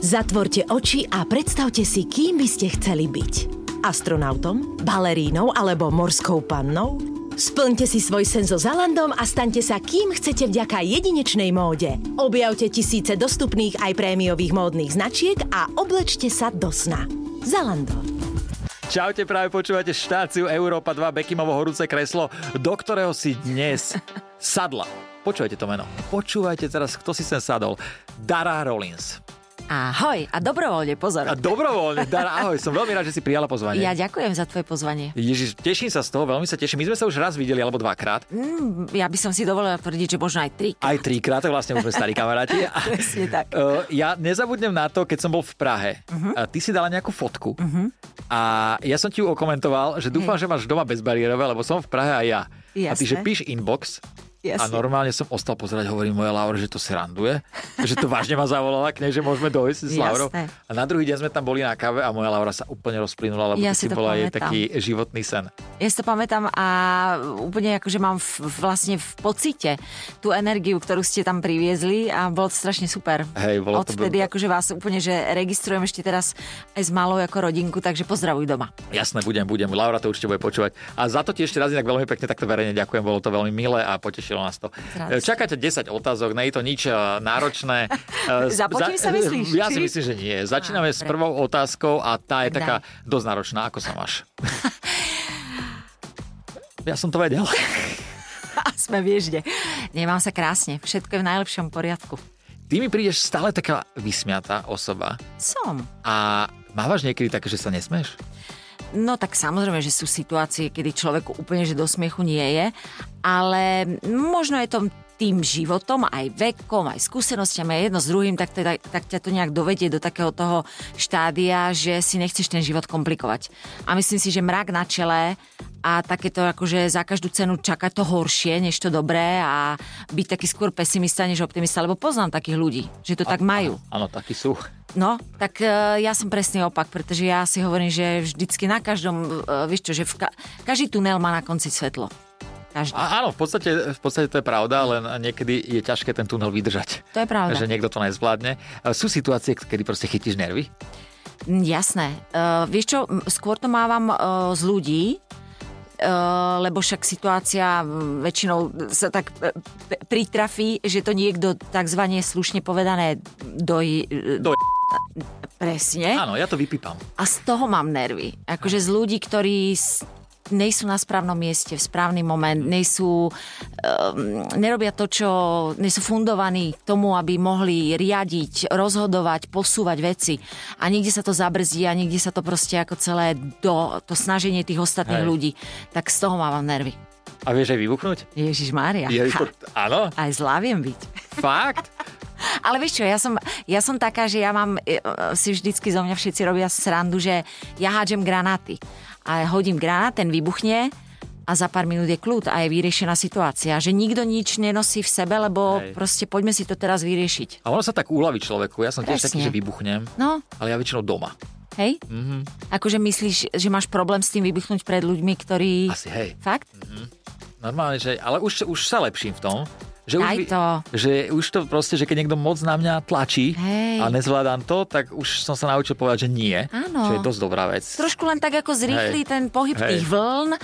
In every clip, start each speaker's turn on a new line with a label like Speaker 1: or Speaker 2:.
Speaker 1: Zatvorte oči a predstavte si, kým by ste chceli byť. Astronautom, balerínou alebo morskou pannou? Splňte si svoj sen so Zalandom a staňte sa kým chcete vďaka jedinečnej móde. Objavte tisíce dostupných aj prémiových módnych značiek a oblečte sa do sna. Zalando.
Speaker 2: Čaute, práve počúvate štáciu Európa 2 Bekimovo horúce kreslo, do ktorého si dnes sadla. Počúvajte to meno. Počúvajte teraz, kto si sem sadol. Dara Rollins.
Speaker 3: Ahoj a dobrovoľne, pozor.
Speaker 2: A dobrovoľne, Dara, ahoj, som veľmi rád, že si prijala pozvanie.
Speaker 3: Ja ďakujem za tvoje pozvanie.
Speaker 2: Ježiš, teším sa z toho, veľmi sa teším. My sme sa už raz videli, alebo dvakrát.
Speaker 3: Mm, ja by som si dovolila tvrdiť, že možno aj tri.
Speaker 2: Aj trikrát, to vlastne už sme starí kamaráti.
Speaker 3: Presne tak.
Speaker 2: Uh, ja nezabudnem na to, keď som bol v Prahe. Uh-huh. Uh, ty si dala nejakú fotku. Uh-huh. A ja som ti ju okomentoval, že dúfam, hey. že máš doma bezbariérové, lebo som v Prahe aj ja.
Speaker 3: Jasne.
Speaker 2: A ty, že píš inbox,
Speaker 3: Jasne.
Speaker 2: A normálne som ostal pozerať, hovorí moja Laura, že to sranduje, že to vážne ma zavolala k nej, že môžeme dojsť s Laurou. A na druhý deň sme tam boli na kave a moja Laura sa úplne rozplynula, lebo
Speaker 3: ja
Speaker 2: si
Speaker 3: to
Speaker 2: bola
Speaker 3: pamätám.
Speaker 2: jej taký životný sen.
Speaker 3: Ja si to pamätám a úplne akože mám v, vlastne v pocite tú energiu, ktorú ste tam priviezli a bolo to strašne super.
Speaker 2: Hej, bolo to
Speaker 3: Odvtedy akože vás úplne, že registrujem ešte teraz aj s malou ako rodinku, takže pozdravuj doma.
Speaker 2: Jasné, budem, budem. Laura to určite bude počúvať. A za to ti ešte raz inak veľmi pekne takto verejne ďakujem, bolo to veľmi milé a potešilo nás to.
Speaker 3: Rád.
Speaker 2: Čakáte 10 otázok, nie je to nič náročné.
Speaker 3: Započím sa myslíš?
Speaker 2: Ja si myslím, že nie. Začíname
Speaker 3: Á,
Speaker 2: s prvou otázkou a tá je
Speaker 3: Tak
Speaker 2: taká
Speaker 3: daj.
Speaker 2: dosť náročná. Ako sa máš? ja som to vedel.
Speaker 3: A sme vieš, kde. Nemám sa krásne, všetko je v najlepšom poriadku.
Speaker 2: Ty mi prídeš stále taká vysmiatá osoba
Speaker 3: Som.
Speaker 2: a mávaš niekedy také, že sa nesmeš?
Speaker 3: No tak samozrejme, že sú situácie, kedy človeku úplne že do smiechu nie je, ale možno je to tým životom, aj vekom, aj skúsenostiami, aj jedno s druhým, tak, teda, tak ťa to nejak dovedie do takého toho štádia, že si nechceš ten život komplikovať. A myslím si, že mrak na čele a takéto akože za každú cenu čakať to horšie, než to dobré a byť taký skôr pesimista, než optimista, lebo poznám takých ľudí, že to tak majú.
Speaker 2: Áno, takí sú.
Speaker 3: No, tak uh, ja som presný opak, pretože ja si hovorím, že vždycky na každom, uh, vieš čo, že v ka- každý tunel má na konci svetlo. Každý.
Speaker 2: A, áno, v podstate, v podstate to je pravda, len niekedy je ťažké ten tunel vydržať.
Speaker 3: To je pravda.
Speaker 2: Že niekto to nezvládne. Sú situácie, kedy proste chytíš nervy?
Speaker 3: Mm, Jasné. Uh, vieš čo, skôr to mávam uh, z ľudí, Uh, lebo však situácia väčšinou sa tak p- pritrafí, že to niekto takzvané slušne povedané doj...
Speaker 2: Do...
Speaker 3: Presne.
Speaker 2: Áno, ja to vypípam.
Speaker 3: A z toho mám nervy. Akože z ľudí, ktorí nejsú na správnom mieste v správny moment, nejsú, um, nerobia to, čo, nie sú fundovaní k tomu, aby mohli riadiť, rozhodovať, posúvať veci. A niekde sa to zabrzdí a niekde sa to proste ako celé do, to snaženie tých ostatných
Speaker 2: Hej.
Speaker 3: ľudí. Tak z toho mám nervy.
Speaker 2: A vieš aj vybuchnúť?
Speaker 3: Ježiš Mária.
Speaker 2: Je to... Áno,
Speaker 3: Aj zlá viem byť.
Speaker 2: fakt?
Speaker 3: Ale vieš čo, ja som, ja som taká, že ja mám, e, e, si vždycky zo mňa všetci robia srandu, že ja hádžem granáty. A hodím granát, ten vybuchne a za pár minút je kľud a je vyriešená situácia. Že nikto nič nenosí v sebe, lebo
Speaker 2: Hej.
Speaker 3: proste poďme si to teraz vyriešiť.
Speaker 2: A ono sa tak uľaví človeku. Ja som tiež taký,
Speaker 3: Presne.
Speaker 2: že vybuchnem,
Speaker 3: No,
Speaker 2: ale ja väčšinou doma.
Speaker 3: hej? Mm-hmm. Akože myslíš, že máš problém s tým vybuchnúť pred ľuďmi, ktorí...
Speaker 2: Asi, hej.
Speaker 3: Fakt?
Speaker 2: Normálne, že... Ale už, už sa lepším v tom. Že už, vy-
Speaker 3: to.
Speaker 2: že už to proste, že keď niekto moc na mňa tlačí
Speaker 3: Hej.
Speaker 2: a nezvládam to, tak už som sa naučil povedať, že nie.
Speaker 3: Áno.
Speaker 2: Čo je dosť dobrá vec.
Speaker 3: Trošku len tak ako zrýchli
Speaker 2: Hej.
Speaker 3: ten pohyb
Speaker 2: Hej.
Speaker 3: tých vln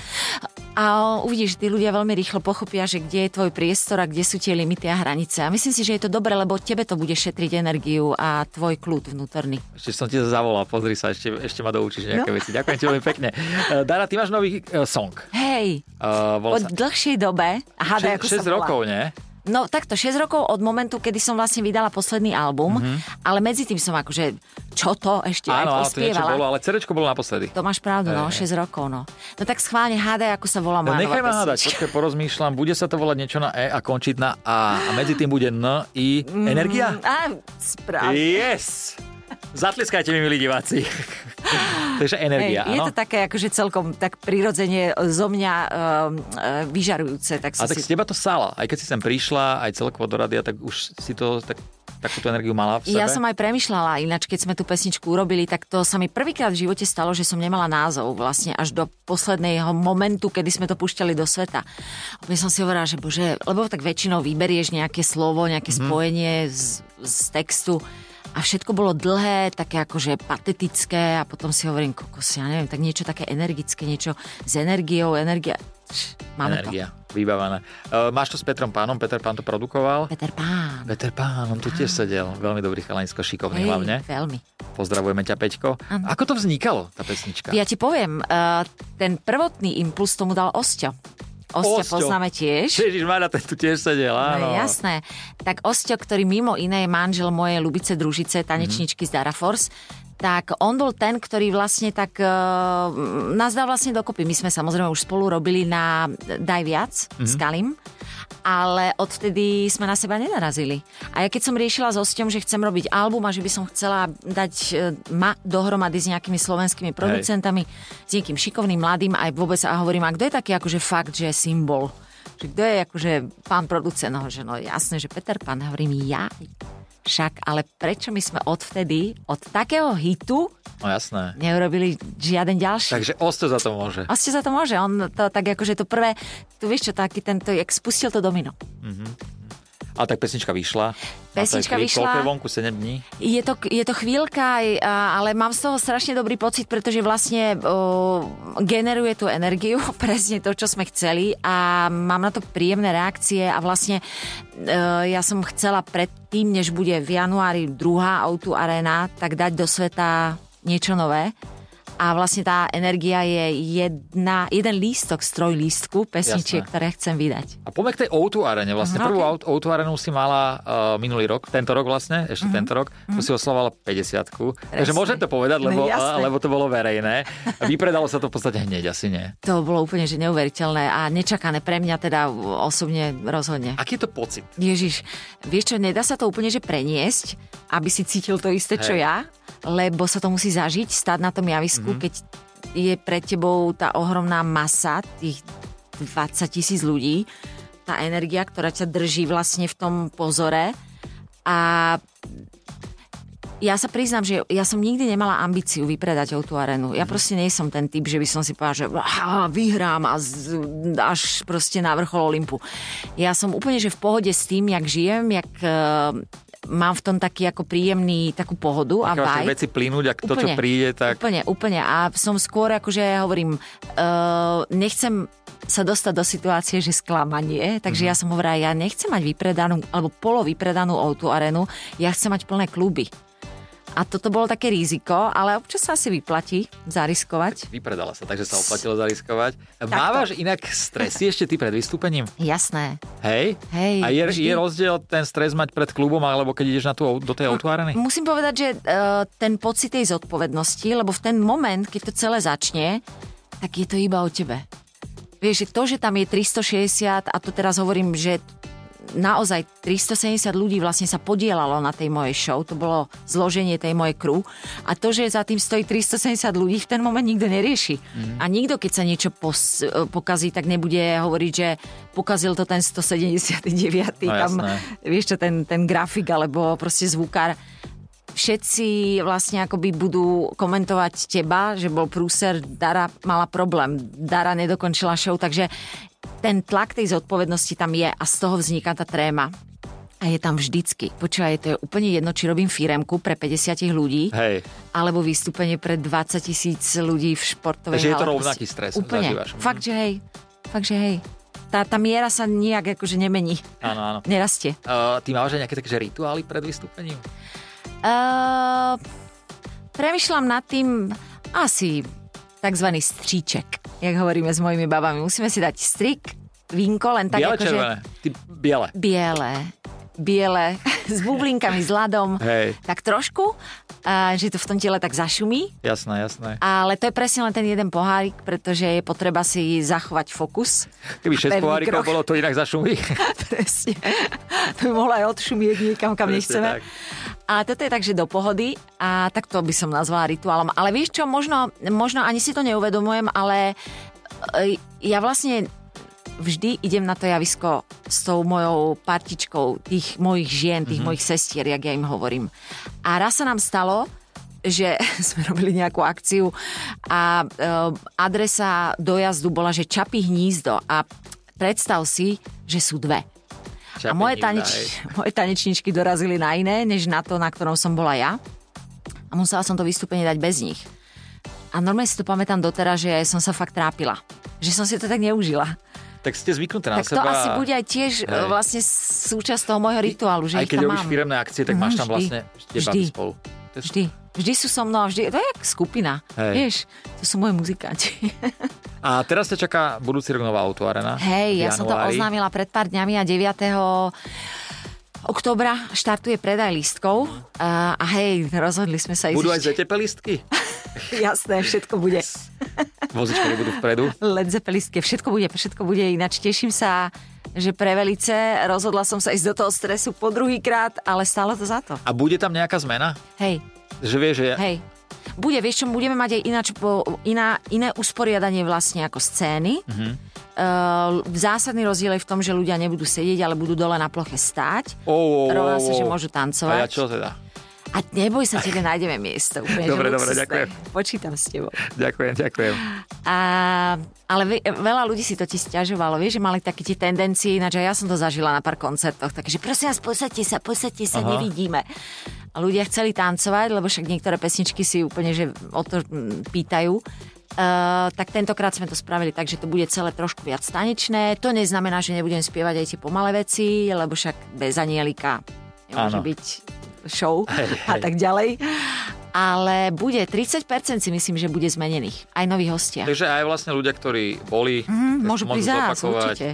Speaker 3: a uvidíš, že tí ľudia veľmi rýchlo pochopia, že kde je tvoj priestor a kde sú tie limity a hranice. A myslím si, že je to dobré, lebo tebe to bude šetriť energiu a tvoj kľud vnútorný.
Speaker 2: Ešte som ti zavolal, pozri sa, ešte, ešte ma doučíš nejaké
Speaker 3: No.
Speaker 2: veci. Ďakujem ti veľmi pekne. Eh, Dara, ty máš nový uh, song.
Speaker 3: Hej,
Speaker 2: Uh,
Speaker 3: po dlhšej dobe, a hádaj, ako
Speaker 2: 6
Speaker 3: sa volá.
Speaker 2: rokov, nie?
Speaker 3: No takto, 6 rokov od momentu, kedy som vlastne vydala posledný album, ale medzi tým som akože, čo to ešte.
Speaker 2: Áno, áno,
Speaker 3: aj pospievala.
Speaker 2: bolo, ale cerečko bolo naposledy.
Speaker 3: To máš pravdu, no, 6 rokov, no. No tak schválne hádaj, ako sa volá
Speaker 2: No,
Speaker 3: moja
Speaker 2: nechaj
Speaker 3: nová
Speaker 2: ma hádať, počkaj, porozmýšľam. Bude sa to volať niečo na E a končiť na A. A medzi tým bude N, I, energia?
Speaker 3: Á, správne.
Speaker 2: Yes! Zatliskajte mi, milí diváci. Takže energia,
Speaker 3: Hej, je to také akože celkom tak prirodzene zo mňa um, uh, vyžarujúce. Tak
Speaker 2: A
Speaker 3: som
Speaker 2: tak z
Speaker 3: si...
Speaker 2: teba to sála. Aj keď si sem prišla, aj celkovo do radia, tak už si to tak, takúto energiu mala v sebe.
Speaker 3: Ja som aj premyšľala, ináč keď sme tú pesničku urobili, tak to sa mi prvýkrát v živote stalo, že som nemala názov vlastne až do posledného momentu, kedy sme to púšťali do sveta. Úplne som si hovorila, že bože, lebo tak väčšinou vyberieš nejaké slovo, nejaké
Speaker 2: Mhm.
Speaker 3: spojenie z, z textu a všetko bolo dlhé, také akože patetické a potom si hovorím, kokos, ja neviem, tak niečo také energické, niečo s energiou, energia. Máme
Speaker 2: Energia, vybavené. Uh, máš to s Petrom Pánom, Peter Pán to produkoval.
Speaker 3: to. Peter Pán.
Speaker 2: Peter Pán, on tu tiež sedel. Veľmi dobrý chalanisko, šikovný
Speaker 3: Hej,
Speaker 2: hlavne.
Speaker 3: Veľmi.
Speaker 2: Pozdravujeme ťa, Peťko.
Speaker 3: Áno.
Speaker 2: Ako to vznikalo, tá pesnička?
Speaker 3: Ja ti poviem, uh, ten prvotný impuls tomu dal Osťo. Osťa
Speaker 2: Osťo.
Speaker 3: poznáme tiež.
Speaker 2: Ježiš Mara, ten tu tiež sedel, áno.
Speaker 3: No, jasné. Tak Osťo, ktorý mimo iné je manžel mojej Lubice Družice, tanečničky z Dara Force, tak on bol ten, ktorý vlastne tak uh, nás dal vlastne dokopy. My sme samozrejme už spolu robili na Daj viac mm-hmm. s Kalim, ale odvtedy sme na seba nenarazili. A ja keď som riešila s Osťom, že chcem robiť album a že by som chcela dať uh, ma dohromady s nejakými slovenskými producentami, s niekým šikovným, mladým, aj vôbec a hovorím, a kto je taký akože fakt, že je symbol? Že kto je akože pán producent? No, že no jasné, že Peter Pan, hovorím ja. Však, ale prečo my sme odvtedy, od takého hitu,
Speaker 2: No jasné.
Speaker 3: neurobili žiaden ďalší?
Speaker 2: Takže Osto za to môže.
Speaker 3: Asi za to môže. On to tak akože to prvé, tu vieš čo, taký tento, jak spustil to domino.
Speaker 2: A tak pesnička vyšla.
Speaker 3: Pesnička vyšla.
Speaker 2: Koľko je vonku? 7 dní?
Speaker 3: Je to, je to chvíľka, ale mám z toho strašne dobrý pocit, pretože vlastne o, generuje tú energiu, presne to, čo sme chceli a mám na to príjemné reakcie a vlastne e, ja som chcela predtým, než bude v januári druhá Auto Arena, tak dať do sveta niečo nové. A vlastne tá energia je jedna, jeden lístok z trojlístku pesničiek,
Speaker 2: Jasné.
Speaker 3: ktoré chcem vydať.
Speaker 2: A poďme k tej O2 arene. Vlastne
Speaker 3: Mhm,
Speaker 2: prvú
Speaker 3: ok.
Speaker 2: okay. O2 arenu si mala uh, minulý rok, tento rok vlastne, ešte tento rok. Tu si oslavovala 50 Takže môžem to povedať, lebo,
Speaker 3: No,
Speaker 2: uh, lebo to bolo verejné. Vypredalo sa to v podstate hneď, asi nie.
Speaker 3: To bolo úplne že neuveriteľné a nečakané pre mňa teda osobne rozhodne.
Speaker 2: Aký je to pocit?
Speaker 3: Ježiš, vieš čo, nedá sa to úplne že preniesť, aby si cítil to isté, čo
Speaker 2: Hej.
Speaker 3: ja, lebo sa to musí zažiť, stáť na tom javisku, mm-hmm. keď je pred tebou tá ohromná masa, tých 20 tisíc ľudí, tá energia, ktorá ťa drží vlastne v tom pozore a ja sa priznám, že ja som nikdy nemala ambíciu vypredať o tú arenu. Ja proste nie som ten typ, že by som si povedala, že "Á, vyhrám a z, až proste na vrchol Olympu. Ja som úplne, že v pohode s tým, jak žijem, jak uh, mám v tom taký ako príjemný, takú pohodu a
Speaker 2: tie
Speaker 3: vibe.
Speaker 2: veci plynúť, ak to, čo príde, tak...
Speaker 3: Úplne, úplne. A som skôr, akože hovorím, uh, nechcem sa dostať do situácie, že sklamanie, takže
Speaker 2: Mhm.
Speaker 3: ja som hovorila, ja nechcem mať vypredanú, alebo polovypredanú O2 arenu, ja chcem mať plné kluby. A toto bolo také riziko, ale občas sa asi vyplatí zariskovať.
Speaker 2: Vypredala sa, takže sa oplatilo zariskovať. Mávaš inak stresy ešte ty pred vystúpením?
Speaker 3: Jasné.
Speaker 2: Hej?
Speaker 3: Hej,
Speaker 2: A je,
Speaker 3: vždy.
Speaker 2: je rozdiel ten stres mať pred klubom, alebo keď ideš na tú, do tej autoáreny?
Speaker 3: Musím povedať, že uh, ten pocit tej zodpovednosti, lebo v ten moment, keď to celé začne, tak je to iba o tebe. Vieš, že to, že tam je 360, a to teraz hovorím, že naozaj 370 ľudí vlastne sa podielalo na tej mojej show, to bolo zloženie tej mojej crew a to, že za tým stojí 370 ľudí, v ten moment nikto nerieši. Mm. A nikto, keď sa niečo pos, pokazí, tak nebude hovoriť, že pokazil to ten 179.
Speaker 2: No,
Speaker 3: tam, vieš čo, ten, ten grafik alebo proste zvukár všetci vlastne akoby budú komentovať teba, že bol prúser, Dara mala problém, Dara nedokončila show, takže ten tlak tej zodpovednosti tam je a z toho vzniká tá tréma. A je tam vždycky. Počúvaj, to je úplne jedno, či robím firemku pre 50 ľudí,
Speaker 2: Hej,
Speaker 3: alebo vystúpenie pre 20 tisíc ľudí v športovej
Speaker 2: Takže je to
Speaker 3: hale.
Speaker 2: rovnaký stres,
Speaker 3: Úplne.
Speaker 2: zažívaš. Mhm.
Speaker 3: Fakt, že hej. Fakt, že hej. Tá, tá miera sa nijak akože nemení.
Speaker 2: áno, áno.
Speaker 3: Nerastie.
Speaker 2: Uh, ty máš aj nejaké také že rituály pred vystúpením?
Speaker 3: Uh, premyšľam nad tým asi takzvaný stříček, jak hovoríme s mojimi babami. Musíme si dať strik, vínko, len tak
Speaker 2: biele,
Speaker 3: akože...
Speaker 2: červené? Ty, biele.
Speaker 3: Biele. Biele, s bublinkami, s ľadom.
Speaker 2: Hej.
Speaker 3: Tak trošku, že to v tom tele tak zašumí.
Speaker 2: Jasné, jasné.
Speaker 3: Ale to je presne len ten jeden pohárik, pretože je potreba si zachovať fokus.
Speaker 2: Keby 6
Speaker 3: Pevný
Speaker 2: pohárikov
Speaker 3: krok.
Speaker 2: bolo, to inak zašumí.
Speaker 3: Presne. To by mohlo aj odšumieť niekam, kam
Speaker 2: Presne
Speaker 3: nechceme.
Speaker 2: tak.
Speaker 3: A toto je takže do pohody a tak to by som nazvala rituálom. Ale vieš čo, možno, možno ani si to neuvedomujem, ale e, ja vlastne vždy idem na to javisko s tou mojou partičkou tých mojich žien, tých mm-hmm. mojich sestier, jak ja im hovorím. A raz sa nám stalo, že sme robili nejakú akciu a e, adresa dojazdu bola, že Čapí hnízdo a predstav si, že sú dve. A moje, taneč, moje tanečničky dorazili na iné, než na to, na ktorom som bola ja. A musela som to vystúpenie dať bez nich. A normálne si to pamätám doteraz, že som sa fakt trápila. Že som si to tak neužila.
Speaker 2: Tak ste zvyknuté na
Speaker 3: tak to
Speaker 2: seba.
Speaker 3: asi bude aj tiež
Speaker 2: Hej.
Speaker 3: e, vlastne súčasť toho môjho rituálu, že
Speaker 2: Aj keď robíš
Speaker 3: mám.
Speaker 2: firemné akcie, tak
Speaker 3: Mhm,
Speaker 2: máš tam
Speaker 3: vždy.
Speaker 2: vlastne
Speaker 3: Vždy.
Speaker 2: spolu. To
Speaker 3: Vždy. Vždy sú so mnou a vždy, to je jak skupina.
Speaker 2: Hej.
Speaker 3: Vieš, to sú moje muzikanti.
Speaker 2: A teraz ťa čaká budúci rok nová autoarena.
Speaker 3: Hej, ja som to oznámila pred pár dňami a 9. oktobra štartuje predaj lístkov. A, a hej, rozhodli sme sa ísť.
Speaker 2: Budú aj ZTP listky?
Speaker 3: Jasné, všetko bude.
Speaker 2: Vozičky nebudú vpredu.
Speaker 3: Led Zeppelistke, všetko bude, všetko bude ináč. Teším sa, že pre velice rozhodla som sa ísť do toho stresu po druhý krát, ale stále to za to.
Speaker 2: A bude tam nejaká zmena?
Speaker 3: Hej,
Speaker 2: Že vieš, že...
Speaker 3: hej. Bude, vieš čo, budeme mať aj ináč, po, iná, iné usporiadanie vlastne ako scény.
Speaker 2: Mhm.
Speaker 3: Uh-huh. Uh, zásadný rozdiel je v tom, že ľudia nebudú sedieť, ale budú dole na ploche stáť.
Speaker 2: Oh, oh,
Speaker 3: Rovná sa, že môžu
Speaker 2: A
Speaker 3: tancovať.
Speaker 2: ja čo teda?
Speaker 3: A neboj sa, tebe nájdeme miesto. Úplne,
Speaker 2: Dobre, dobre, ďakujem.
Speaker 3: Počítam s tebou.
Speaker 2: Ďakujem, ďakujem.
Speaker 3: A, ale ve, veľa ľudí si to ti stiažovalo, vieš, že mali také tie tendencie, ináč ja som to zažila na pár koncertoch, takže prosím vás, posaďte sa, posaďte sa,
Speaker 2: Aha.
Speaker 3: nevidíme. A ľudia chceli tancovať, lebo však niektoré pesničky si úplne že o to mm, pýtajú. Uh, tak tentokrát sme to spravili tak, že to bude celé trošku viac tanečné. To neznamená, že nebudem spievať aj tie pomalé veci, lebo však bez anielika nemôže
Speaker 2: Áno.
Speaker 3: byť show
Speaker 2: Hej,
Speaker 3: a
Speaker 2: hej.
Speaker 3: tak ďalej. Ale bude, 30% si myslím, že bude zmenených. Aj noví hostia.
Speaker 2: Takže aj vlastne ľudia, ktorí boli, tak
Speaker 3: môžu
Speaker 2: môžu
Speaker 3: prísť
Speaker 2: zopakovať.
Speaker 3: určite.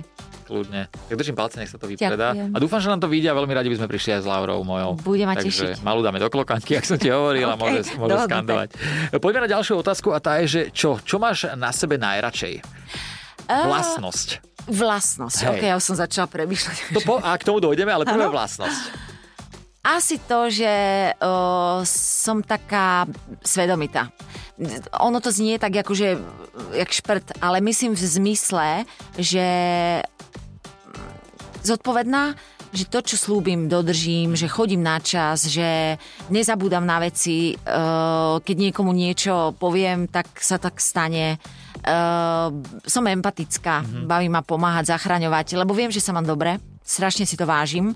Speaker 2: Kľudne. Tak držím palce, nech sa to vypredá.
Speaker 3: Ďakujem.
Speaker 2: A dúfam, že nám to vyjde a veľmi radi by sme prišli aj s Laurou mojou.
Speaker 3: Bude ma
Speaker 2: Takže
Speaker 3: tešiť.
Speaker 2: malú dáme do klokanky, ak som ti hovoril a
Speaker 3: OK,
Speaker 2: môže, môže skandovať. Poďme na ďalšiu otázku a tá je, že čo, čo máš na sebe najradšej? Vlastnosť.
Speaker 3: Vlastnosť.
Speaker 2: Hej.
Speaker 3: Ok, ja už som začala premýšľať.
Speaker 2: To po, a k tomu dojdeme, ale prvé
Speaker 3: Áno.
Speaker 2: vlastnosť.
Speaker 3: Asi to, že o, som taká svedomita. Ono to znie tak akože jak šprt, ale myslím v zmysle, že zodpovedná, že to, čo slúbim, dodržím, že chodím na čas, že nezabúdam na veci, eh, keď niekomu niečo poviem, tak sa tak stane. Eh, Som empatická, baví ma pomáhať, zachraňovať, lebo viem, že sa mám dobre, strašne si to vážim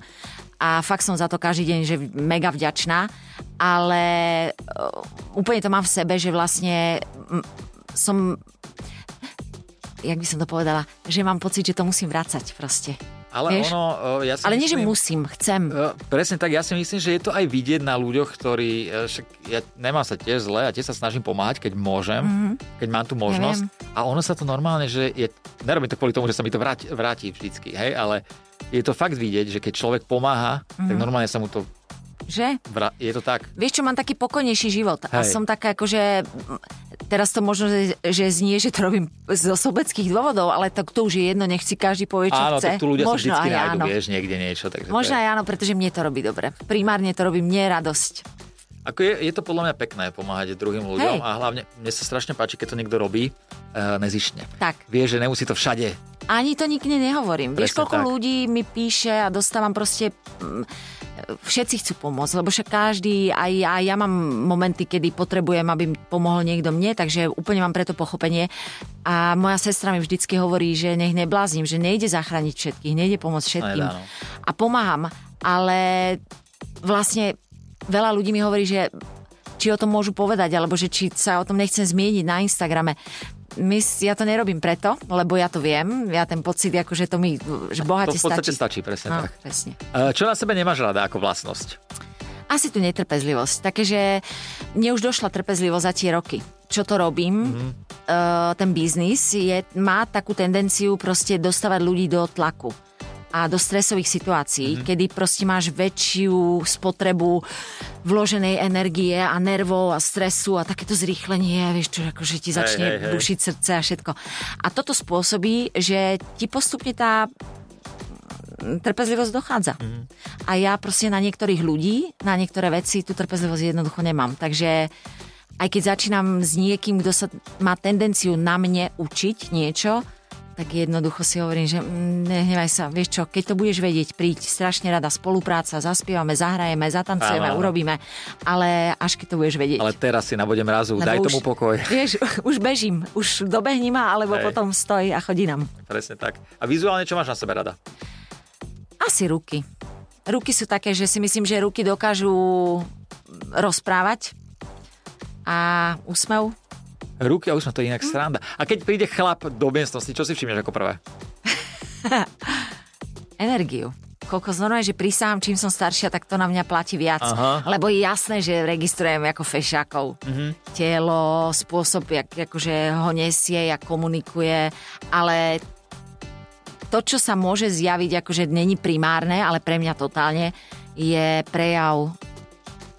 Speaker 3: a fakt som za to každý deň, že mega vďačná, ale eh, úplne to mám v sebe, že vlastne mm, som jak by som to povedala, že mám pocit, že to musím vrácať proste.
Speaker 2: Ale
Speaker 3: Vieš?
Speaker 2: ono, o, ja si
Speaker 3: Ale nie, že
Speaker 2: myslím,
Speaker 3: musím, chcem.
Speaker 2: E, Presne tak, ja si myslím, že je to aj vidieť na ľuďoch, ktorí, e, však ja nemám sa tiež zle a tiež sa snažím pomáhať, keď môžem, mm-hmm. keď mám tú možnosť.
Speaker 3: viem.
Speaker 2: a ono sa to normálne, že je, nerobím to kvôli tomu, že sa mi to vráti, vráti vždycky, hej, ale je to fakt vidieť, že keď človek pomáha, mm-hmm. tak normálne sa mu to,
Speaker 3: Že?
Speaker 2: vrá, je to tak.
Speaker 3: Vieš čo, mám taký pokojnejší život. A
Speaker 2: Hej.
Speaker 3: som taká akože... Teraz to možno, že, že znie, že to robím zo sobeckých dôvodov, ale tak to už je jedno, nech si každý povie, čo
Speaker 2: Áno,
Speaker 3: chce.
Speaker 2: tak tu ľudia
Speaker 3: možno
Speaker 2: sa vždycky nájdu,
Speaker 3: áno.
Speaker 2: vieš, niekde niečo. Takže
Speaker 3: Možno
Speaker 2: to je,
Speaker 3: aj áno, pretože mne to robí dobre. Primárne to robí mne radosť.
Speaker 2: ako je, je to podľa mňa pekné pomáhať druhým ľuďom
Speaker 3: Hej.
Speaker 2: a hlavne mne sa strašne páči, keď to niekto robí uh, nezištne.
Speaker 3: Tak.
Speaker 2: Vie, že nemusí to všade.
Speaker 3: Ani to nikde nehovorím. Vieš,
Speaker 2: Presne
Speaker 3: koľko
Speaker 2: tak.
Speaker 3: ľudí mi píše a dostávam proste... mm, Všetci chcú pomôcť, lebo však každý, aj ja, ja mám momenty, kedy potrebujem, aby pomohol niekto mne, takže úplne mám preto pochopenie. A moja sestra mi vždycky hovorí, že nech neblázním, že nejde zachrániť všetkých, nejde pomôcť všetkým.
Speaker 2: Nedá, no.
Speaker 3: A pomáham, ale vlastne veľa ľudí mi hovorí, že či o tom môžu povedať, alebo že či sa o tom nechcem zmieniť na Instagrame. My, ja to nerobím preto, lebo ja to viem. Ja ten pocit, ako že to mi, že
Speaker 2: To
Speaker 3: bohate
Speaker 2: v podstate
Speaker 3: stačí.
Speaker 2: stačí, presne
Speaker 3: No,
Speaker 2: tak.
Speaker 3: presne.
Speaker 2: Uh, čo na sebe nemáš rada ako vlastnosť?
Speaker 3: Asi tu netrpezlivosť. Také, že mne už došla trpezlivosť za tie roky. Čo to robím, mm-hmm. uh, ten biznis je, má takú tendenciu proste dostávať ľudí do tlaku a do stresových situácií, mm-hmm. kedy proste máš väčšiu spotrebu vloženej energie a nervov a stresu a takéto zrýchlenie, vieš čo, akože ti začne
Speaker 2: hej, hej.
Speaker 3: bušiť srdce a všetko. A toto spôsobí, že ti postupne tá trpezlivosť dochádza. Mm. A ja proste na niektorých ľudí, na niektoré veci tú trpezlivosť jednoducho nemám. Takže aj keď začínam s niekým, kto sa má tendenciu na mne učiť niečo, tak jednoducho si hovorím, že nehnevaj sa, vieš čo, keď to budeš vedieť, príď, strašne rada spolupráca, zaspievame, zahrajeme, zatancujeme,
Speaker 2: Áno,
Speaker 3: urobíme, ale až keď to budeš vedieť.
Speaker 2: Ale teraz si na bode mrazu,
Speaker 3: Lebo
Speaker 2: daj
Speaker 3: už-
Speaker 2: tomu pokoj.
Speaker 3: Vieš, už bežím, už dobehni ma, alebo
Speaker 2: Hej.
Speaker 3: potom stoj a chodí nám.
Speaker 2: Presne tak. A vizuálne čo máš na sebe rada?
Speaker 3: Asi ruky. Ruky sú také, že si myslím, že ruky dokážu rozprávať a úsmev.
Speaker 2: Ruky a už to je inak sranda. A keď príde chlap do miestnosti, čo si všimneš ako prvé?
Speaker 3: Energiu. Koľko znamená, že prisám, čím som staršia, tak to na mňa platí viac.
Speaker 2: Aha.
Speaker 3: Lebo je jasné, že registrujem ako fešákov. Telo, spôsob, jak, akože ho nesie, jak komunikuje, ale to, čo sa môže zjaviť, akože není primárne, ale pre mňa totálne, je prejav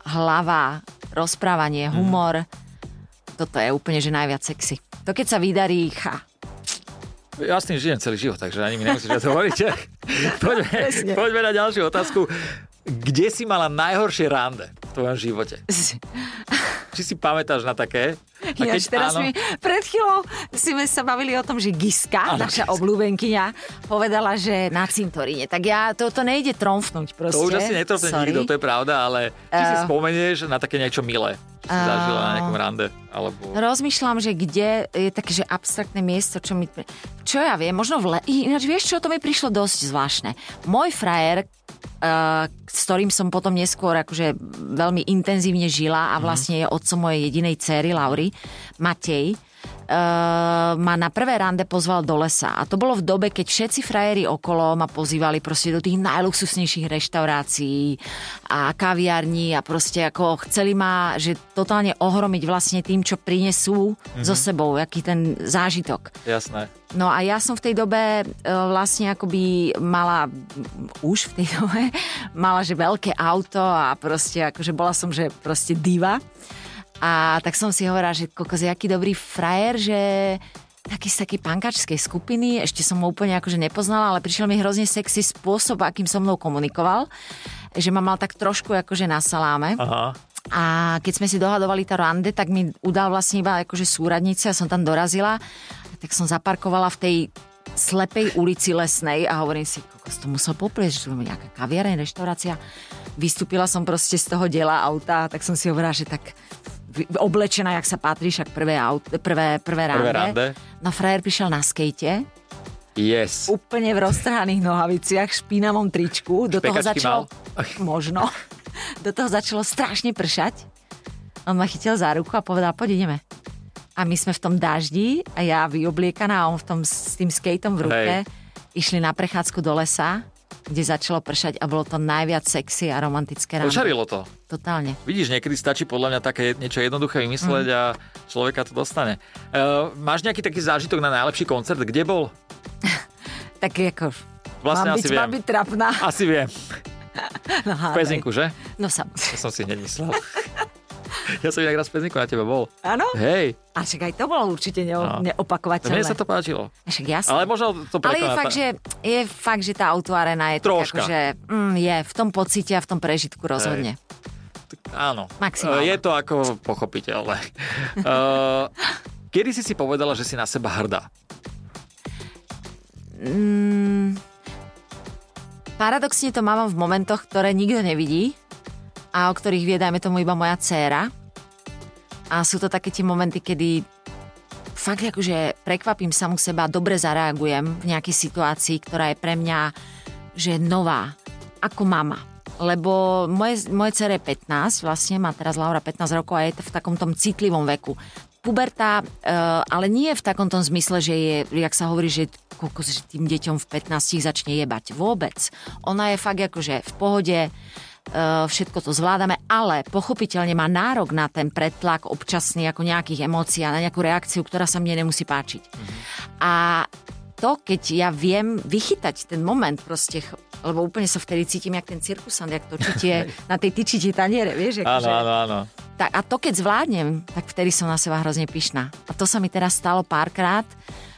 Speaker 3: hlava, rozprávanie, humor. Toto je úplne, že najviac sexy. To keď sa vydarí, cha,
Speaker 2: Ja s tým žijem celý život, takže ani mi nemusíš viac hovoriť. poďme, poďme na ďalšiu otázku. Kde si mala najhoršie rande v tvojom živote? Či si pamätáš na také? A
Speaker 3: Ináč teraz mi pred chvíľou si sme sa bavili o tom, že Giska,
Speaker 2: Áno,
Speaker 3: naša
Speaker 2: Giska.
Speaker 3: obľúbenkyňa, povedala, že na cintoríne. Tak ja, toto nejde tromfnúť proste.
Speaker 2: To už asi netrofne
Speaker 3: Sorry.
Speaker 2: nikto, to je pravda, ale či si
Speaker 3: Eh.
Speaker 2: spomenieš na také niečo milé, čo si zažila na nejakom rande, alebo...
Speaker 3: Rozmýšľam, že kde je také, že abstraktné miesto, čo mi... Čo ja viem, možno v le... Ináč vieš čo, to mi prišlo dosť zvláštne. Môj frajer, uh, s ktorým som potom neskôr akože veľmi intenzívne žila a vlastne je otcom mojej jedinej céry, Laury, Matej, ma na prvé rande pozval do lesa. A to bolo v dobe, keď všetci frajeri okolo ma pozývali proste do tých najluxusnejších reštaurácií a kaviarní a proste ako chceli ma, že totálne ohromiť vlastne tým, čo prinesú mm-hmm. so sebou, aký ten zážitok.
Speaker 2: Jasné.
Speaker 3: No a ja som v tej dobe e, vlastne akoby mala, už v tej dobe, mala že veľké auto a proste akože bola som, že proste diva. A tak som si hovorila, že kokos aký dobrý frajer, že taký z takej pankačskej skupiny, ešte som ho úplne akože nepoznala, ale prišiel mi hrozne sexy spôsob, akým so mnou komunikoval, že ma mal tak trošku akože na saláme.
Speaker 2: Aha.
Speaker 3: A keď sme si dohadovali tá rande, tak mi udal vlastne iba akože súradnice a som tam dorazila. Tak som zaparkovala v tej slepej ulici lesnej a hovorím si, kokos to musel poprieť, že tu nejaká kaviareň, reštaurácia. Vystúpila som proste z toho diela auta, tak som si hovorila, že tak oblečená, jak sa patrí, však prvé, aut, prvé, prvé rande.
Speaker 2: Prvé rande.
Speaker 3: No frajer prišiel na skejte,
Speaker 2: Yes.
Speaker 3: úplne v roztrhaných nohaviciach, špinavom tričku. Do toho začalo...
Speaker 2: mal?
Speaker 3: Možno. Do toho začalo strašne pršať. On ma chytil za ruku a povedal, poď ideme. A my sme v tom daždi a ja vyobliekaná a on v tom s tým skateom v ruke
Speaker 2: Hej.
Speaker 3: išli na prechádzku do lesa, kde začalo pršať a bolo to najviac sexy a romantické ráno.
Speaker 2: Očarilo to.
Speaker 3: Totálne.
Speaker 2: Vidíš, niekedy stačí podľa mňa také niečo jednoduché vymysleť a človeka to dostane. Uh, máš nejaký taký zážitok na najlepší koncert? Kde bol?
Speaker 3: Tak ako...
Speaker 2: Vlastne
Speaker 3: mám
Speaker 2: asi
Speaker 3: byť,
Speaker 2: viem.
Speaker 3: mám byť trapná.
Speaker 2: Asi viem.
Speaker 3: No,
Speaker 2: V. Pezinku, že?
Speaker 3: No sa...
Speaker 2: To som si hneď myslel. Ja som inak raz v Pezinku na tebe bol.
Speaker 3: Áno?
Speaker 2: Hej,
Speaker 3: A však aj to bolo určite neo,
Speaker 2: No.
Speaker 3: neopakovateľné.
Speaker 2: mne sa to páčilo.
Speaker 3: A Však jasné.
Speaker 2: Ale možno to
Speaker 3: Ale je
Speaker 2: prekoná
Speaker 3: fakt, že, je fakt, že tá autoarena je
Speaker 2: Troška.
Speaker 3: tak akože, mm, je v tom pocite a v tom prežitku rozhodne.
Speaker 2: Áno.
Speaker 3: Maximálne.
Speaker 2: Je to ako pochopiteľné. Uh, kedy si si povedala, že si na seba hrdá?
Speaker 3: Mm, paradoxne to mám v momentoch, ktoré nikto nevidí a o ktorých vie, dajme tomu, iba moja dcéra. A sú to také tie momenty, kedy fakt akože prekvapím samu seba, dobre zareagujem v nejakej situácii, ktorá je pre mňa že nová, ako mama. Lebo moje, moje dcere je 15, vlastne má teraz Laura 15 rokov a je v takom tom citlivom veku. Puberta, e, ale nie v takom tom zmysle, že je, jak sa hovorí, že, že tým deťom v 15 začne jebať. Vôbec. Ona je fakt akože v pohode, všetko to zvládame, ale pochopiteľne má nárok na ten pretlak občasný ako nejakých emócií a na nejakú reakciu, ktorá sa mne nemusí páčiť. A to, keď ja viem vychytať ten moment proste, lebo úplne sa vtedy cítim, jak ten cirkusant, jak točíte na tej tyčite taniere, vieš?
Speaker 2: Áno,
Speaker 3: akože-
Speaker 2: áno, áno.
Speaker 3: tak, a to keď zvládnem, tak vtedy som na seba hrozne pyšná. A to sa mi teraz stalo párkrát,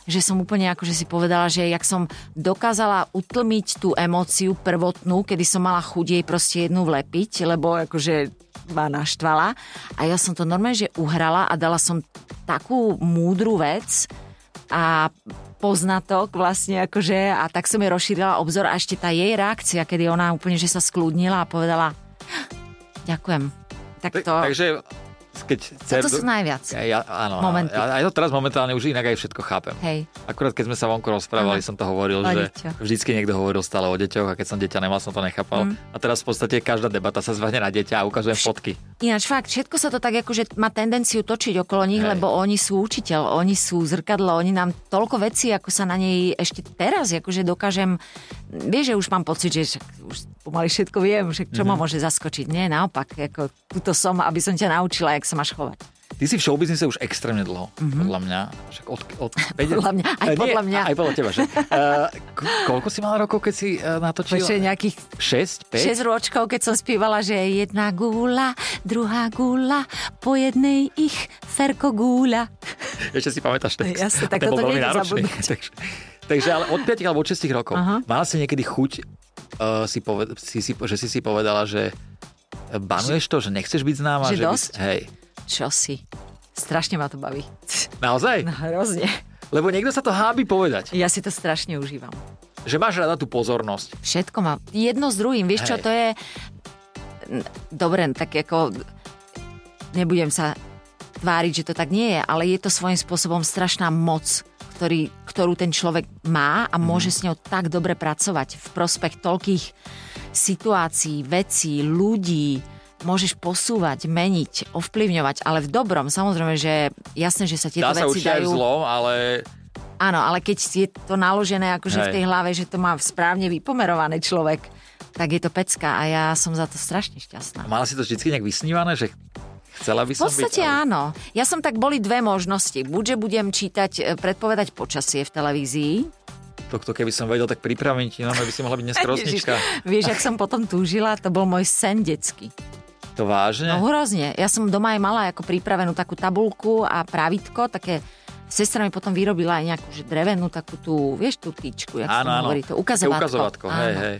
Speaker 3: že som úplne akože si povedala, že jak som dokázala utlmiť tú emóciu prvotnú, kedy som mala chuť jej proste jednu vlepiť, lebo akože ma naštvala. A ja som to normálne, že uhrala a dala som takú múdru vec a poznatok vlastne akože a tak som jej rozšírila obzor a ešte tá jej reakcia, kedy ona úplne, že sa skľudnila a povedala ďakujem. Tak
Speaker 2: Tak-
Speaker 3: to...
Speaker 2: Takže keď...
Speaker 3: A to sú najviac.
Speaker 2: Ja, áno,
Speaker 3: Momenty.
Speaker 2: Ja, aj to teraz momentálne už inak aj všetko chápem.
Speaker 3: Hej.
Speaker 2: Akurát keď sme sa vonku rozprávali,
Speaker 3: Áno.
Speaker 2: som to hovoril,
Speaker 3: O
Speaker 2: že
Speaker 3: deťoch.
Speaker 2: vždycky niekto hovoril stále o deťoch a keď som dieťa nemal, som to nechápal.
Speaker 3: Mm.
Speaker 2: A teraz v podstate každá debata sa zvahne na dieťa a ukazujem fotky.
Speaker 3: Ináč fakt, všetko sa to tak akože má tendenciu točiť okolo nich,
Speaker 2: Hej.
Speaker 3: lebo oni sú učiteľ, oni sú zrkadlo, oni nám toľko vecí, ako sa na nej ešte teraz akože dokážem, vieš, že už mám pocit, že však už pomaly všetko viem, že čo
Speaker 2: Mhm.
Speaker 3: ma môže zaskočiť. Nie, naopak, ako tuto som, aby som ťa naučila, jak sa máš chovať.
Speaker 2: Ty si v showbiznise už extrémne dlho, mm-hmm. podľa mňa. Však od, od,
Speaker 3: Mhm. Podľa mňa, aj
Speaker 2: Eh,
Speaker 3: podľa mňa.
Speaker 2: Aj podľa teba, že? Uh, koľko si mala rokov, keď si uh, natočila?
Speaker 3: Počkej, nejakých
Speaker 2: 6, 5?
Speaker 3: 6 ročkov, keď som spievala, že jedna gula, druhá gula, po jednej ich ferko gula.
Speaker 2: Ešte si pamätáš text.
Speaker 3: Jasne, tak toto nejde zabudnúť.
Speaker 2: takže, takže ale od 5 alebo od 6 rokov.
Speaker 3: Aha.
Speaker 2: Mala si niekedy chuť, uh, si poved, si, si, že si si povedala, že banuješ to, že nechceš byť známa?
Speaker 3: Že
Speaker 2: že by,
Speaker 3: dosť?
Speaker 2: hej.
Speaker 3: Čo si? Strašne ma to baví.
Speaker 2: Naozaj?
Speaker 3: No, hrozne.
Speaker 2: Lebo niekto sa to hábi povedať.
Speaker 3: Ja si to strašne užívam.
Speaker 2: Že máš rada tú pozornosť.
Speaker 3: Všetko má jedno s druhým. Vieš čo,
Speaker 2: Hej.
Speaker 3: to je... Dobre, tak ako... Nebudem sa tváriť, že to tak nie je, ale je to svojím spôsobom strašná moc, ktorý, ktorú ten človek má a môže s ňou tak dobre pracovať v prospech toľkých situácií, vecí, ľudí, môžeš posúvať, meniť, ovplyvňovať, ale v dobrom, samozrejme, že jasné, že sa tieto
Speaker 2: Dá sa
Speaker 3: veci
Speaker 2: v
Speaker 3: dajú...
Speaker 2: zlom, ale
Speaker 3: Áno, ale keď je to naložené akože v
Speaker 2: Hej.
Speaker 3: tej hlave, že to má správne vypomerovaný človek, tak je to pecka a ja som za to strašne šťastná.
Speaker 2: mala si to vždy nejak vysnívané, že chcela by
Speaker 3: V
Speaker 2: som
Speaker 3: podstate
Speaker 2: byť... ale-
Speaker 3: áno. Ja som tak boli dve možnosti. Buď, že budem čítať, e, predpovedať počasie v televízii.
Speaker 2: To, to keby som vedel, tak pripravím ti, no by si mohla byť dnes krosnička.
Speaker 3: Ježiš, vieš, ak som potom túžila, to bol môj sen detský.
Speaker 2: To vážne?
Speaker 3: No hrozne. Ja som doma aj mala ako pripravenú takú tabulku a pravítko, také Sestra mi potom vyrobila aj nejakú že drevenú takú tú, vieš, tú tyčku, jak
Speaker 2: Áno, áno.
Speaker 3: hovorí, to
Speaker 2: Také
Speaker 3: ukazovatko.
Speaker 2: ukazovatko, hej, hej.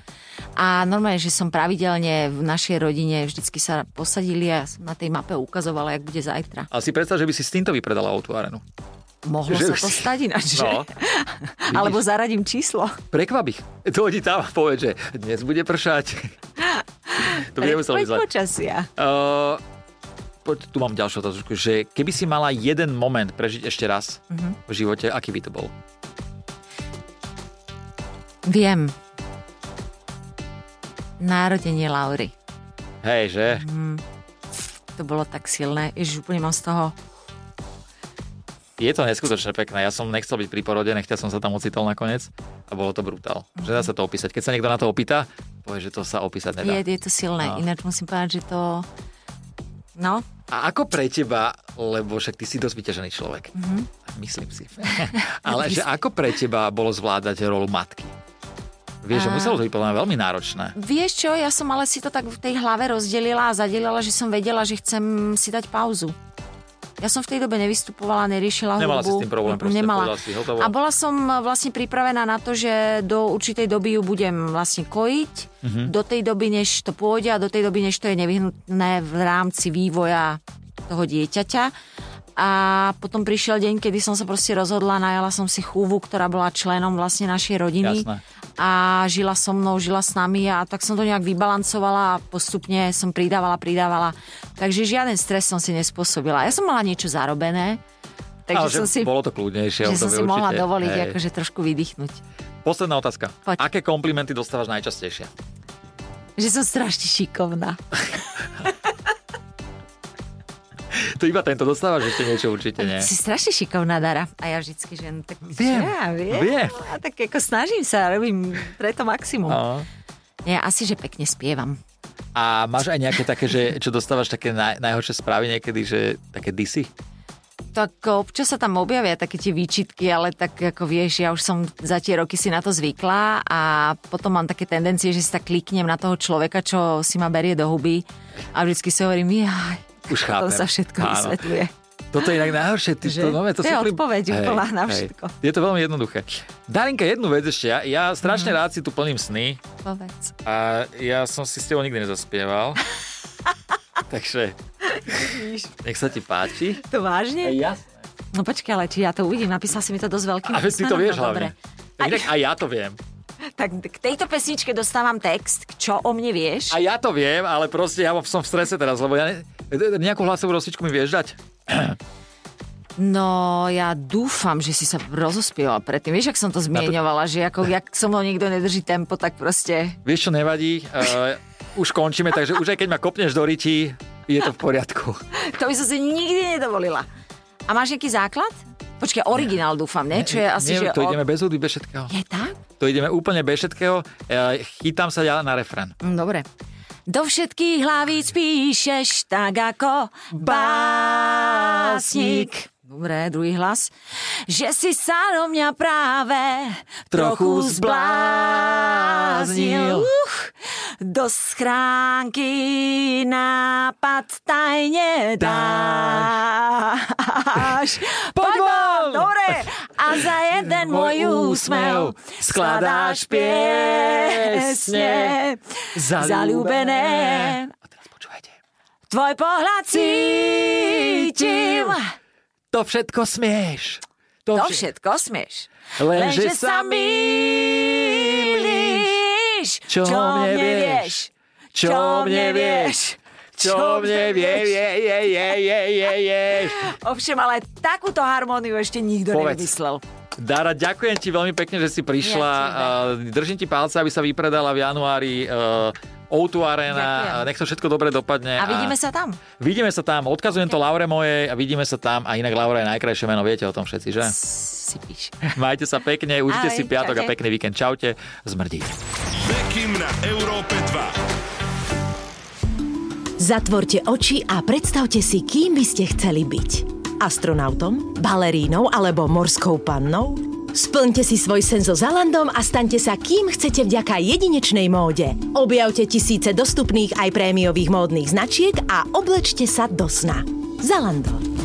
Speaker 3: A normálne, že som pravidelne v našej rodine vždycky sa posadili a som na tej mape ukazovala, jak bude zajtra.
Speaker 2: Ale si predstav, že by si s týmto vypredala o tú arenu.
Speaker 3: Mohlo
Speaker 2: Že
Speaker 3: sa to
Speaker 2: si-
Speaker 3: stať ináč, že?
Speaker 2: No.
Speaker 3: Alebo zaradím číslo.
Speaker 2: Prekvap ich. To hodí tam a povie, že dnes bude pršať. to by nemuselo
Speaker 3: počasia.
Speaker 2: Uh, tu mám ďalšiu otázku, že keby si mala jeden moment prežiť ešte raz
Speaker 3: Mhm.
Speaker 2: v živote, aký by to bol?
Speaker 3: Viem. Národenie Laury.
Speaker 2: Hej, že?
Speaker 3: To bolo tak silné. Ježiš, úplne mám z toho...
Speaker 2: Je to neskutočne pekné. Ja som nechcel byť pri porode, nechťa som sa tam ocitol nakoniec a bolo to brutál. Že dá sa to opísať. Keď sa niekto na to opýta, povie, že to sa opísať nedá.
Speaker 3: Je, je to silné.
Speaker 2: No.
Speaker 3: Ináč musím povedať, že to... No,
Speaker 2: A ako pre teba, lebo však ty si dosť vyťažený človek,
Speaker 3: Mhm.
Speaker 2: mm-hmm. myslím si, ale že ako pre teba bolo zvládať rolu matky? Vieš, že muselo to byť podľa veľmi náročné.
Speaker 3: Vieš čo, ja som ale si to tak v tej hlave rozdelila a zadelila, že som vedela, že chcem si dať pauzu. Ja som v tej dobe nevystupovala, neriešila
Speaker 2: Nemala
Speaker 3: hudbu.
Speaker 2: si s tým problém, proste
Speaker 3: Nemala.
Speaker 2: si, hotovo.
Speaker 3: A bola som vlastne pripravená na to, že do určitej doby ju budem vlastne kojiť,
Speaker 2: Mhm.
Speaker 3: do tej doby, než to pôjde a do tej doby, než to je nevyhnutné v rámci vývoja toho dieťaťa. A potom prišiel deň, kedy som sa proste rozhodla, najala som si chúvu, ktorá bola členom vlastne našej rodiny
Speaker 2: Jasné.
Speaker 3: A žila so mnou, žila s nami a tak som to nejak vybalancovala a postupne som pridávala, pridávala. Takže žiaden stres som si nespôsobila. Ja som mala niečo zarobené, takže
Speaker 2: Ale
Speaker 3: som si,
Speaker 2: bolo to kľudnejšie.
Speaker 3: že som si
Speaker 2: obdobie
Speaker 3: mohla
Speaker 2: určite.
Speaker 3: dovoliť
Speaker 2: Hej.
Speaker 3: akože trošku vydýchnuť.
Speaker 2: Posledná otázka.
Speaker 3: Poď.
Speaker 2: Aké komplimenty dostávaš najčastejšie?
Speaker 3: Že som strašne šikovná.
Speaker 2: To iba tento dostávaš ešte niečo určite, nie?
Speaker 3: Si strašne šikovná, Dara. A ja vždycky, že no, tak
Speaker 2: Viem,
Speaker 3: ja viem.
Speaker 2: viem.
Speaker 3: A tak ako snažím sa, robím preto maximum.
Speaker 2: No.
Speaker 3: Nie, asi, že pekne spievam.
Speaker 2: A máš aj nejaké také, že, čo dostávaš také naj, najhoršie správy niekedy, že také disy?
Speaker 3: Tak občas sa tam objavia také tie výčitky, ale tak ako vieš, ja už som za tie roky si na to zvykla a potom mám také tendencie, že si tak kliknem na toho človeka, čo si ma berie do huby a vždycky si hovorím, jaj,
Speaker 2: Už
Speaker 3: to
Speaker 2: chápem.
Speaker 3: sa všetko
Speaker 2: Áno.
Speaker 3: vysvetľuje.
Speaker 2: Toto je inak najhoršie. Ty,
Speaker 3: Že?
Speaker 2: to, no, to,
Speaker 3: To je
Speaker 2: sú
Speaker 3: odpoveď úplná na všetko.
Speaker 2: Je to veľmi jednoduché. Darinka, jednu vec ešte. Ja, ja strašne rád si tu plním sny
Speaker 3: Povedz.
Speaker 2: a ja som si s tebou nikdy nezaspieval. Takže nech sa ti páči.
Speaker 3: To vážne?
Speaker 2: jasné.
Speaker 3: No počkaj, ale či ja to uvidím, napísal si mi to dosť veľkým
Speaker 2: A ty to vieš
Speaker 3: no dobre.
Speaker 2: hlavne. Inak aj ja to viem.
Speaker 3: Tak k tejto pesničke dostávam text, čo o mne vieš.
Speaker 2: A ja to viem, ale proste ja som v strese teraz, lebo ja ne... Nejakú hlasovú rozsvičku mi vieš dať?
Speaker 3: No, ja dúfam, že si sa rozospievala predtým. Vieš, ak som to zmieňovala, že ako, jak so mnou niekto nedrží tempo, tak proste...
Speaker 2: Vieš, čo nevadí? Uh, už končíme, takže už aj keď ma kopneš do riti, je to v poriadku.
Speaker 3: To by som si nikdy nedovolila. A máš nejaký základ? Počkaj, originál dúfam, ne? Čo je asi,
Speaker 2: Nie,
Speaker 3: že...
Speaker 2: to ideme bez hudby, bez všetkého.
Speaker 3: Je tak?
Speaker 2: To ideme úplne bez všetkého. Uh, chytám sa ja na refren.
Speaker 3: Mm, Dobre. Do všetkých hlavíc píšeš tak ako básnik. Dobre, druhý hlas. Že si sa do mňa práve trochu zbláznil. Uch, do schránky nápad tajne dáš.
Speaker 2: Poď von!
Speaker 3: Dobre, a za jeden môj úsmev skladáš piesne zalúbené. Tvoj pohľad cítim.
Speaker 2: To všetko smieš.
Speaker 3: To
Speaker 2: vš-
Speaker 3: všetko smieš.
Speaker 2: Lenže sa
Speaker 3: mýliš.
Speaker 2: Čo mne vieš? Čo mne vieš? Čo mne vie, je, je, je, je, je, je.
Speaker 3: Ovšem, ale takúto harmóniu ešte nikto
Speaker 2: Povedz.
Speaker 3: nevymyslel.
Speaker 2: Dara, ďakujem ti veľmi pekne, že si prišla.
Speaker 3: Ja
Speaker 2: Držím ti palce, aby sa vypredala v januári uh, O2 Arena.
Speaker 3: Ďakujem.
Speaker 2: Nech to všetko dobre dopadne.
Speaker 3: A vidíme sa tam.
Speaker 2: Vidíme sa tam. Odkazujem to Laure mojej a vidíme sa tam. A inak Laura je najkrajšie meno, viete o tom všetci, že?
Speaker 3: Si píš.
Speaker 2: Majte sa pekne, užite
Speaker 3: Ahoj,
Speaker 2: si piatok a
Speaker 3: čaute.
Speaker 2: pekný víkend. Čaute. Zmrdí.
Speaker 4: Bekim na Európe 2.
Speaker 1: Zatvorte oči a predstavte si, kým by ste chceli byť. Astronautom, balerínou alebo morskou pannou? Splňte si svoj sen so Zalandom a staňte sa kým chcete vďaka jedinečnej móde. Objavte tisíce dostupných aj prémiových módnych značiek a oblečte sa do sna. Zalando.